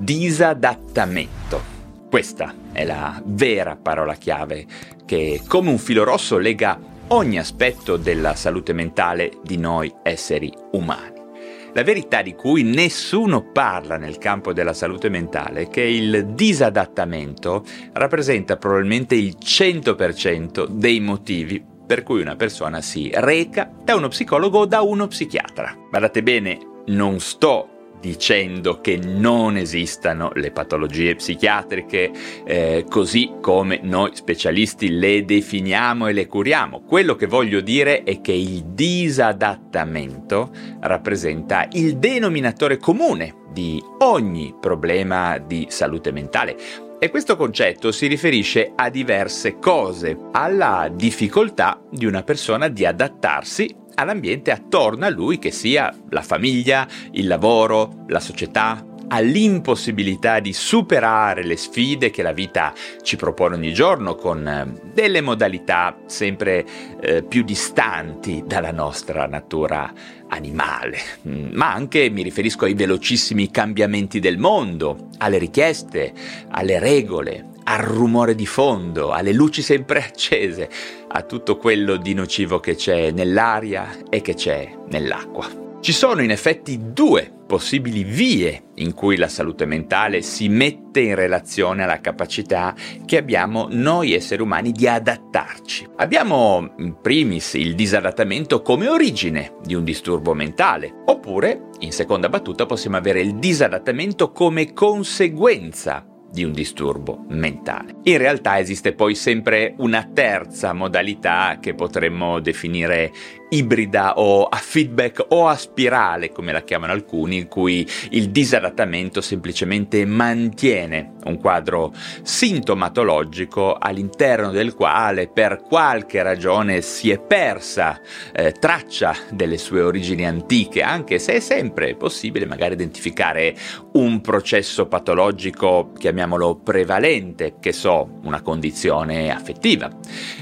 disadattamento. Questa è la vera parola chiave che come un filo rosso lega ogni aspetto della salute mentale di noi esseri umani. La verità di cui nessuno parla nel campo della salute mentale è che il disadattamento rappresenta probabilmente il 100% dei motivi per cui una persona si reca da uno psicologo o da uno psichiatra. Guardate bene, non sto dicendo che non esistano le patologie psichiatriche eh, così come noi specialisti le definiamo e le curiamo. Quello che voglio dire è che il disadattamento rappresenta il denominatore comune di ogni problema di salute mentale. E questo concetto si riferisce a diverse cose, alla difficoltà di una persona di adattarsi all'ambiente attorno a lui, che sia la famiglia, il lavoro, la società, all'impossibilità di superare le sfide che la vita ci propone ogni giorno con eh, delle modalità sempre eh, più distanti dalla nostra natura animale, mm, ma anche mi riferisco ai velocissimi cambiamenti del mondo, alle richieste, alle regole, al rumore di fondo, alle luci sempre accese, a tutto quello di nocivo che c'è nell'aria e che c'è nell'acqua. Ci sono in effetti due possibili vie in cui la salute mentale si mette in relazione alla capacità che abbiamo noi esseri umani di adattarci. Abbiamo in primis il disadattamento come origine di un disturbo mentale, oppure in seconda battuta possiamo avere il disadattamento come conseguenza di un disturbo mentale. In realtà esiste poi sempre una terza modalità che potremmo definire ibrida o a feedback o a spirale, come la chiamano alcuni, in cui il disadattamento semplicemente mantiene un quadro sintomatologico all'interno del quale per qualche ragione si è persa eh, traccia delle sue origini antiche, anche se è sempre possibile magari identificare un processo patologico, chiamiamolo prevalente, che so, una condizione affettiva.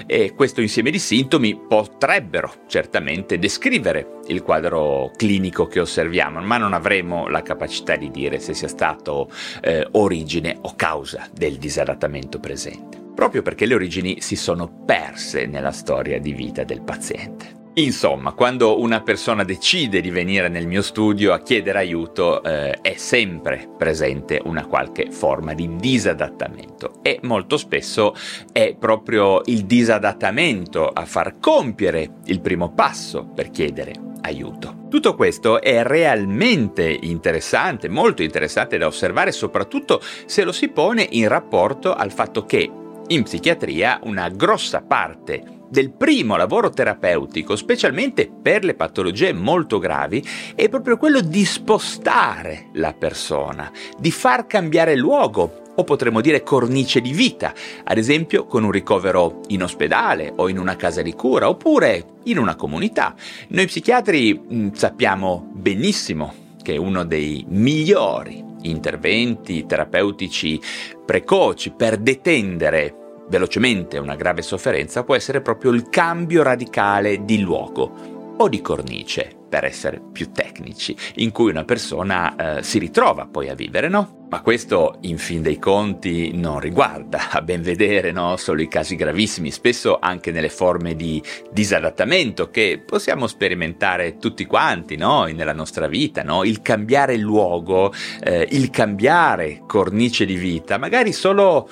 E questo insieme di sintomi potrebbero certamente esattamente descrivere il quadro clinico che osserviamo, ma non avremo la capacità di dire se sia stato eh, origine o causa del disadattamento presente, proprio perché le origini si sono perse nella storia di vita del paziente. Insomma, quando una persona decide di venire nel mio studio a chiedere aiuto, eh, è sempre presente una qualche forma di disadattamento e molto spesso è proprio il disadattamento a far compiere il primo passo per chiedere aiuto. Tutto questo è realmente interessante, molto interessante da osservare, soprattutto se lo si pone in rapporto al fatto che in psichiatria una grossa parte del primo lavoro terapeutico, specialmente per le patologie molto gravi, è proprio quello di spostare la persona, di far cambiare luogo o potremmo dire cornice di vita, ad esempio con un ricovero in ospedale o in una casa di cura oppure in una comunità. Noi psichiatri mm, sappiamo benissimo che uno dei migliori interventi terapeutici precoci per detendere velocemente una grave sofferenza può essere proprio il cambio radicale di luogo o di cornice, per essere più tecnici, in cui una persona eh, si ritrova poi a vivere, no? Ma questo, in fin dei conti, non riguarda, a ben vedere, no? solo i casi gravissimi, spesso anche nelle forme di disadattamento che possiamo sperimentare tutti quanti no? nella nostra vita, no? il cambiare luogo, eh, il cambiare cornice di vita, magari solo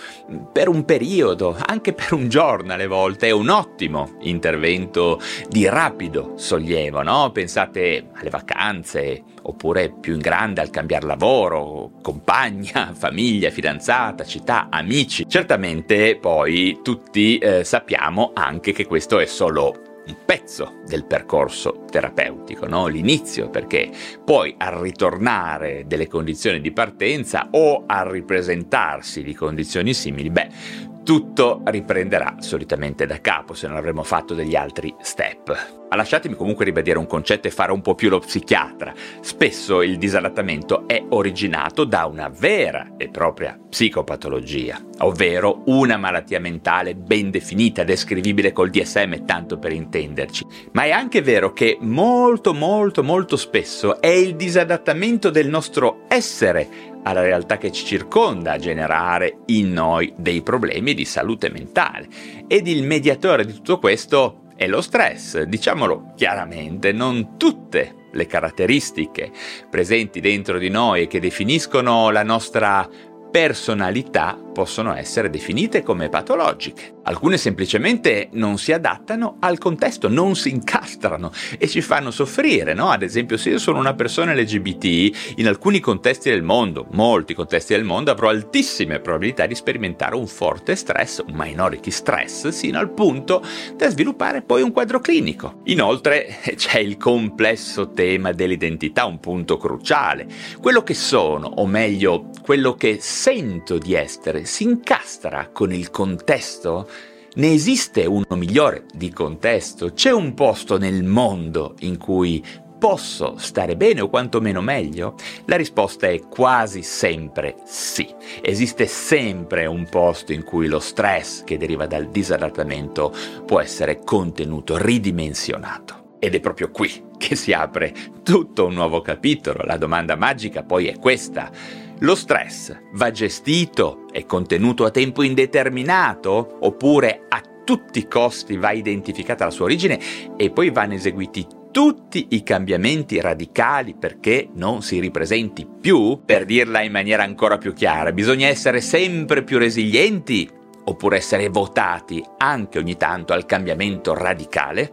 per un periodo, anche per un giorno alle volte, è un ottimo intervento di rapido sollievo. No? Pensate alle vacanze, oppure più in grande al cambiare lavoro, compagna, famiglia, fidanzata, città, amici. Certamente poi tutti eh, sappiamo anche che questo è solo un pezzo del percorso terapeutico, no? l'inizio, perché poi al ritornare delle condizioni di partenza o al ripresentarsi di condizioni simili, beh, tutto riprenderà solitamente da capo se non avremo fatto degli altri step. Ma lasciatemi comunque ribadire un concetto e fare un po' più lo psichiatra. Spesso il disadattamento è originato da una vera e propria psicopatologia, ovvero una malattia mentale ben definita, descrivibile col DSM, tanto per intenderci. Ma è anche vero che molto molto molto spesso è il disadattamento del nostro essere alla realtà che ci circonda a generare in noi dei problemi di salute mentale. Ed il mediatore di tutto questo è lo stress, diciamolo chiaramente, non tutte le caratteristiche presenti dentro di noi e che definiscono la nostra personalità possono essere definite come patologiche. Alcune semplicemente non si adattano al contesto, non si incastrano e ci fanno soffrire, no? Ad esempio, se io sono una persona LGBT, in alcuni contesti del mondo, molti contesti del mondo, avrò altissime probabilità di sperimentare un forte stress, un minority stress, sino al punto da sviluppare poi un quadro clinico. Inoltre c'è il complesso tema dell'identità, un punto cruciale. Quello che sono, o meglio, quello che sento di essere, si incastra con il contesto? Ne esiste uno migliore di contesto? C'è un posto nel mondo in cui posso stare bene o quantomeno meglio? La risposta è quasi sempre sì. Esiste sempre un posto in cui lo stress che deriva dal disadattamento può essere contenuto, ridimensionato. Ed è proprio qui che si apre tutto un nuovo capitolo. La domanda magica poi è questa lo stress va gestito e contenuto a tempo indeterminato oppure a tutti i costi va identificata la sua origine e poi vanno eseguiti tutti i cambiamenti radicali perché non si ripresenti più? Per dirla in maniera ancora più chiara, bisogna essere sempre più resilienti oppure essere votati anche ogni tanto al cambiamento radicale?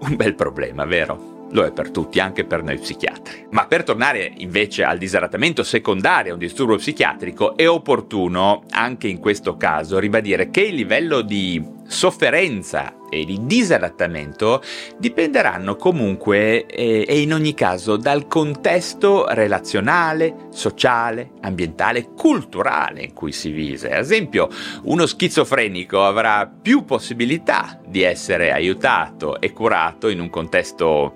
Un bel problema, vero? Lo è per tutti, anche per noi psichiatri. Ma per tornare invece al disadattamento secondario a un disturbo psichiatrico, è opportuno, anche in questo caso, ribadire che il livello di sofferenza e di disadattamento dipenderanno comunque eh, e in ogni caso dal contesto relazionale, sociale, ambientale, culturale in cui si vive. Ad esempio, uno schizofrenico avrà più possibilità di essere aiutato e curato in un contesto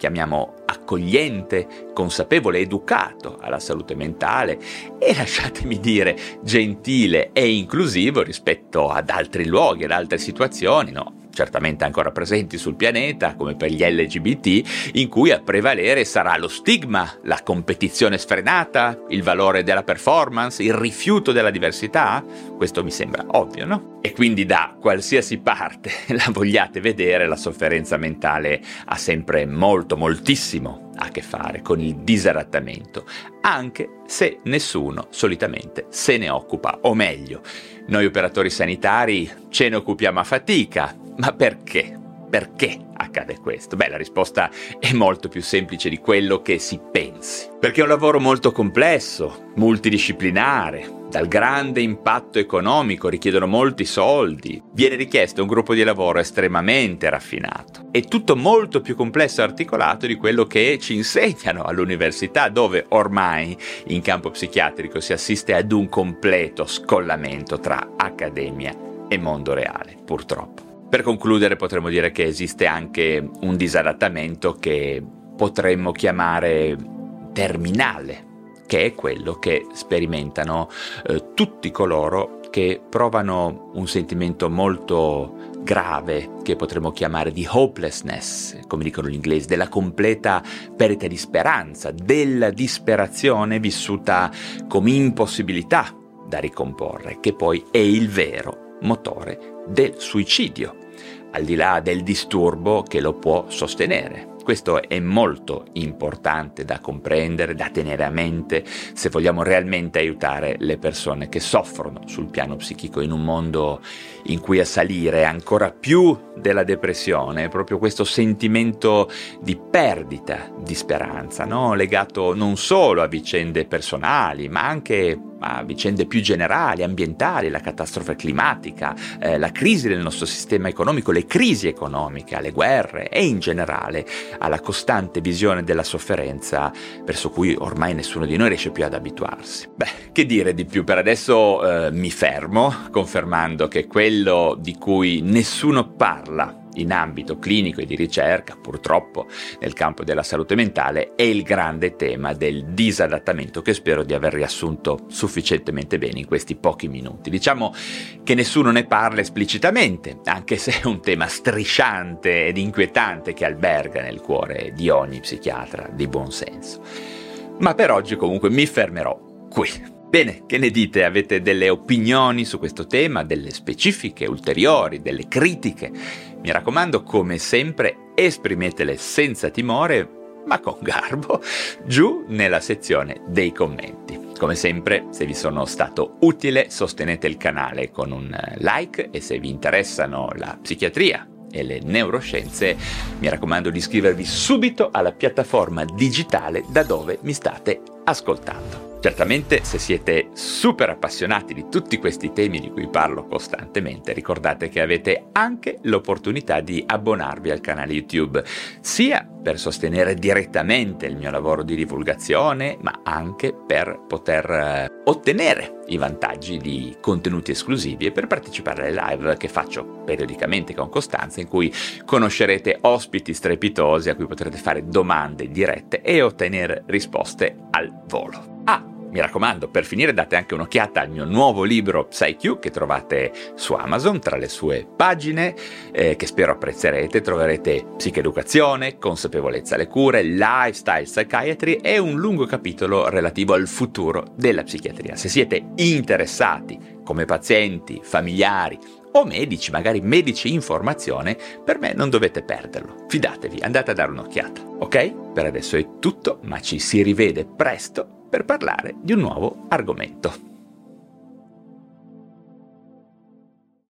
chiamiamo accogliente, consapevole, educato alla salute mentale e lasciatemi dire gentile e inclusivo rispetto ad altri luoghi, ad altre situazioni, no? Certamente ancora presenti sul pianeta, come per gli LGBT, in cui a prevalere sarà lo stigma, la competizione sfrenata, il valore della performance, il rifiuto della diversità? Questo mi sembra ovvio, no? E quindi da qualsiasi parte la vogliate vedere, la sofferenza mentale ha sempre molto, moltissimo a che fare con il disadattamento, anche se nessuno solitamente se ne occupa, o meglio, noi operatori sanitari ce ne occupiamo a fatica, ma perché? Perché accade questo? Beh, la risposta è molto più semplice di quello che si pensi. Perché è un lavoro molto complesso, multidisciplinare, dal grande impatto economico, richiedono molti soldi, viene richiesto un gruppo di lavoro estremamente raffinato. È tutto molto più complesso e articolato di quello che ci insegnano all'università, dove ormai in campo psichiatrico si assiste ad un completo scollamento tra accademia e mondo reale, purtroppo. Per concludere potremmo dire che esiste anche un disadattamento che potremmo chiamare terminale, che è quello che sperimentano eh, tutti coloro che provano un sentimento molto grave che potremmo chiamare di hopelessness, come dicono gli inglesi, della completa perdita di speranza, della disperazione vissuta come impossibilità da ricomporre, che poi è il vero motore del suicidio al di là del disturbo che lo può sostenere. Questo è molto importante da comprendere, da tenere a mente se vogliamo realmente aiutare le persone che soffrono sul piano psichico in un mondo in cui a salire ancora più della depressione è proprio questo sentimento di perdita di speranza, no? legato non solo a vicende personali, ma anche a vicende più generali, ambientali, la catastrofe climatica, eh, la crisi del nostro sistema economico, le crisi economiche, alle guerre e in generale alla costante visione della sofferenza verso cui ormai nessuno di noi riesce più ad abituarsi. Beh, che dire di più? Per adesso eh, mi fermo confermando che quello di cui nessuno parla in ambito clinico e di ricerca, purtroppo nel campo della salute mentale, è il grande tema del disadattamento che spero di aver riassunto sufficientemente bene in questi pochi minuti. Diciamo che nessuno ne parla esplicitamente, anche se è un tema strisciante ed inquietante che alberga nel cuore di ogni psichiatra di buon senso. Ma per oggi comunque mi fermerò qui. Bene, che ne dite? Avete delle opinioni su questo tema, delle specifiche ulteriori, delle critiche? Mi raccomando, come sempre, esprimetele senza timore, ma con garbo, giù nella sezione dei commenti. Come sempre, se vi sono stato utile, sostenete il canale con un like e se vi interessano la psichiatria e le neuroscienze, mi raccomando di iscrivervi subito alla piattaforma digitale da dove mi state ascoltando. Certamente se siete super appassionati di tutti questi temi di cui parlo costantemente, ricordate che avete anche l'opportunità di abbonarvi al canale YouTube, sia per sostenere direttamente il mio lavoro di divulgazione, ma anche per poter eh, ottenere i vantaggi di contenuti esclusivi e per partecipare alle live che faccio periodicamente con costanza in cui conoscerete ospiti strepitosi a cui potrete fare domande dirette e ottenere risposte al volo. Ah, mi raccomando, per finire date anche un'occhiata al mio nuovo libro PsyQ che trovate su Amazon tra le sue pagine, eh, che spero apprezzerete. Troverete psicheducazione, consapevolezza alle cure, lifestyle psychiatry e un lungo capitolo relativo al futuro della psichiatria. Se siete interessati come pazienti, familiari o medici, magari medici in formazione, per me non dovete perderlo. Fidatevi, andate a dare un'occhiata. Ok? Per adesso è tutto, ma ci si rivede presto per parlare di un nuovo argomento.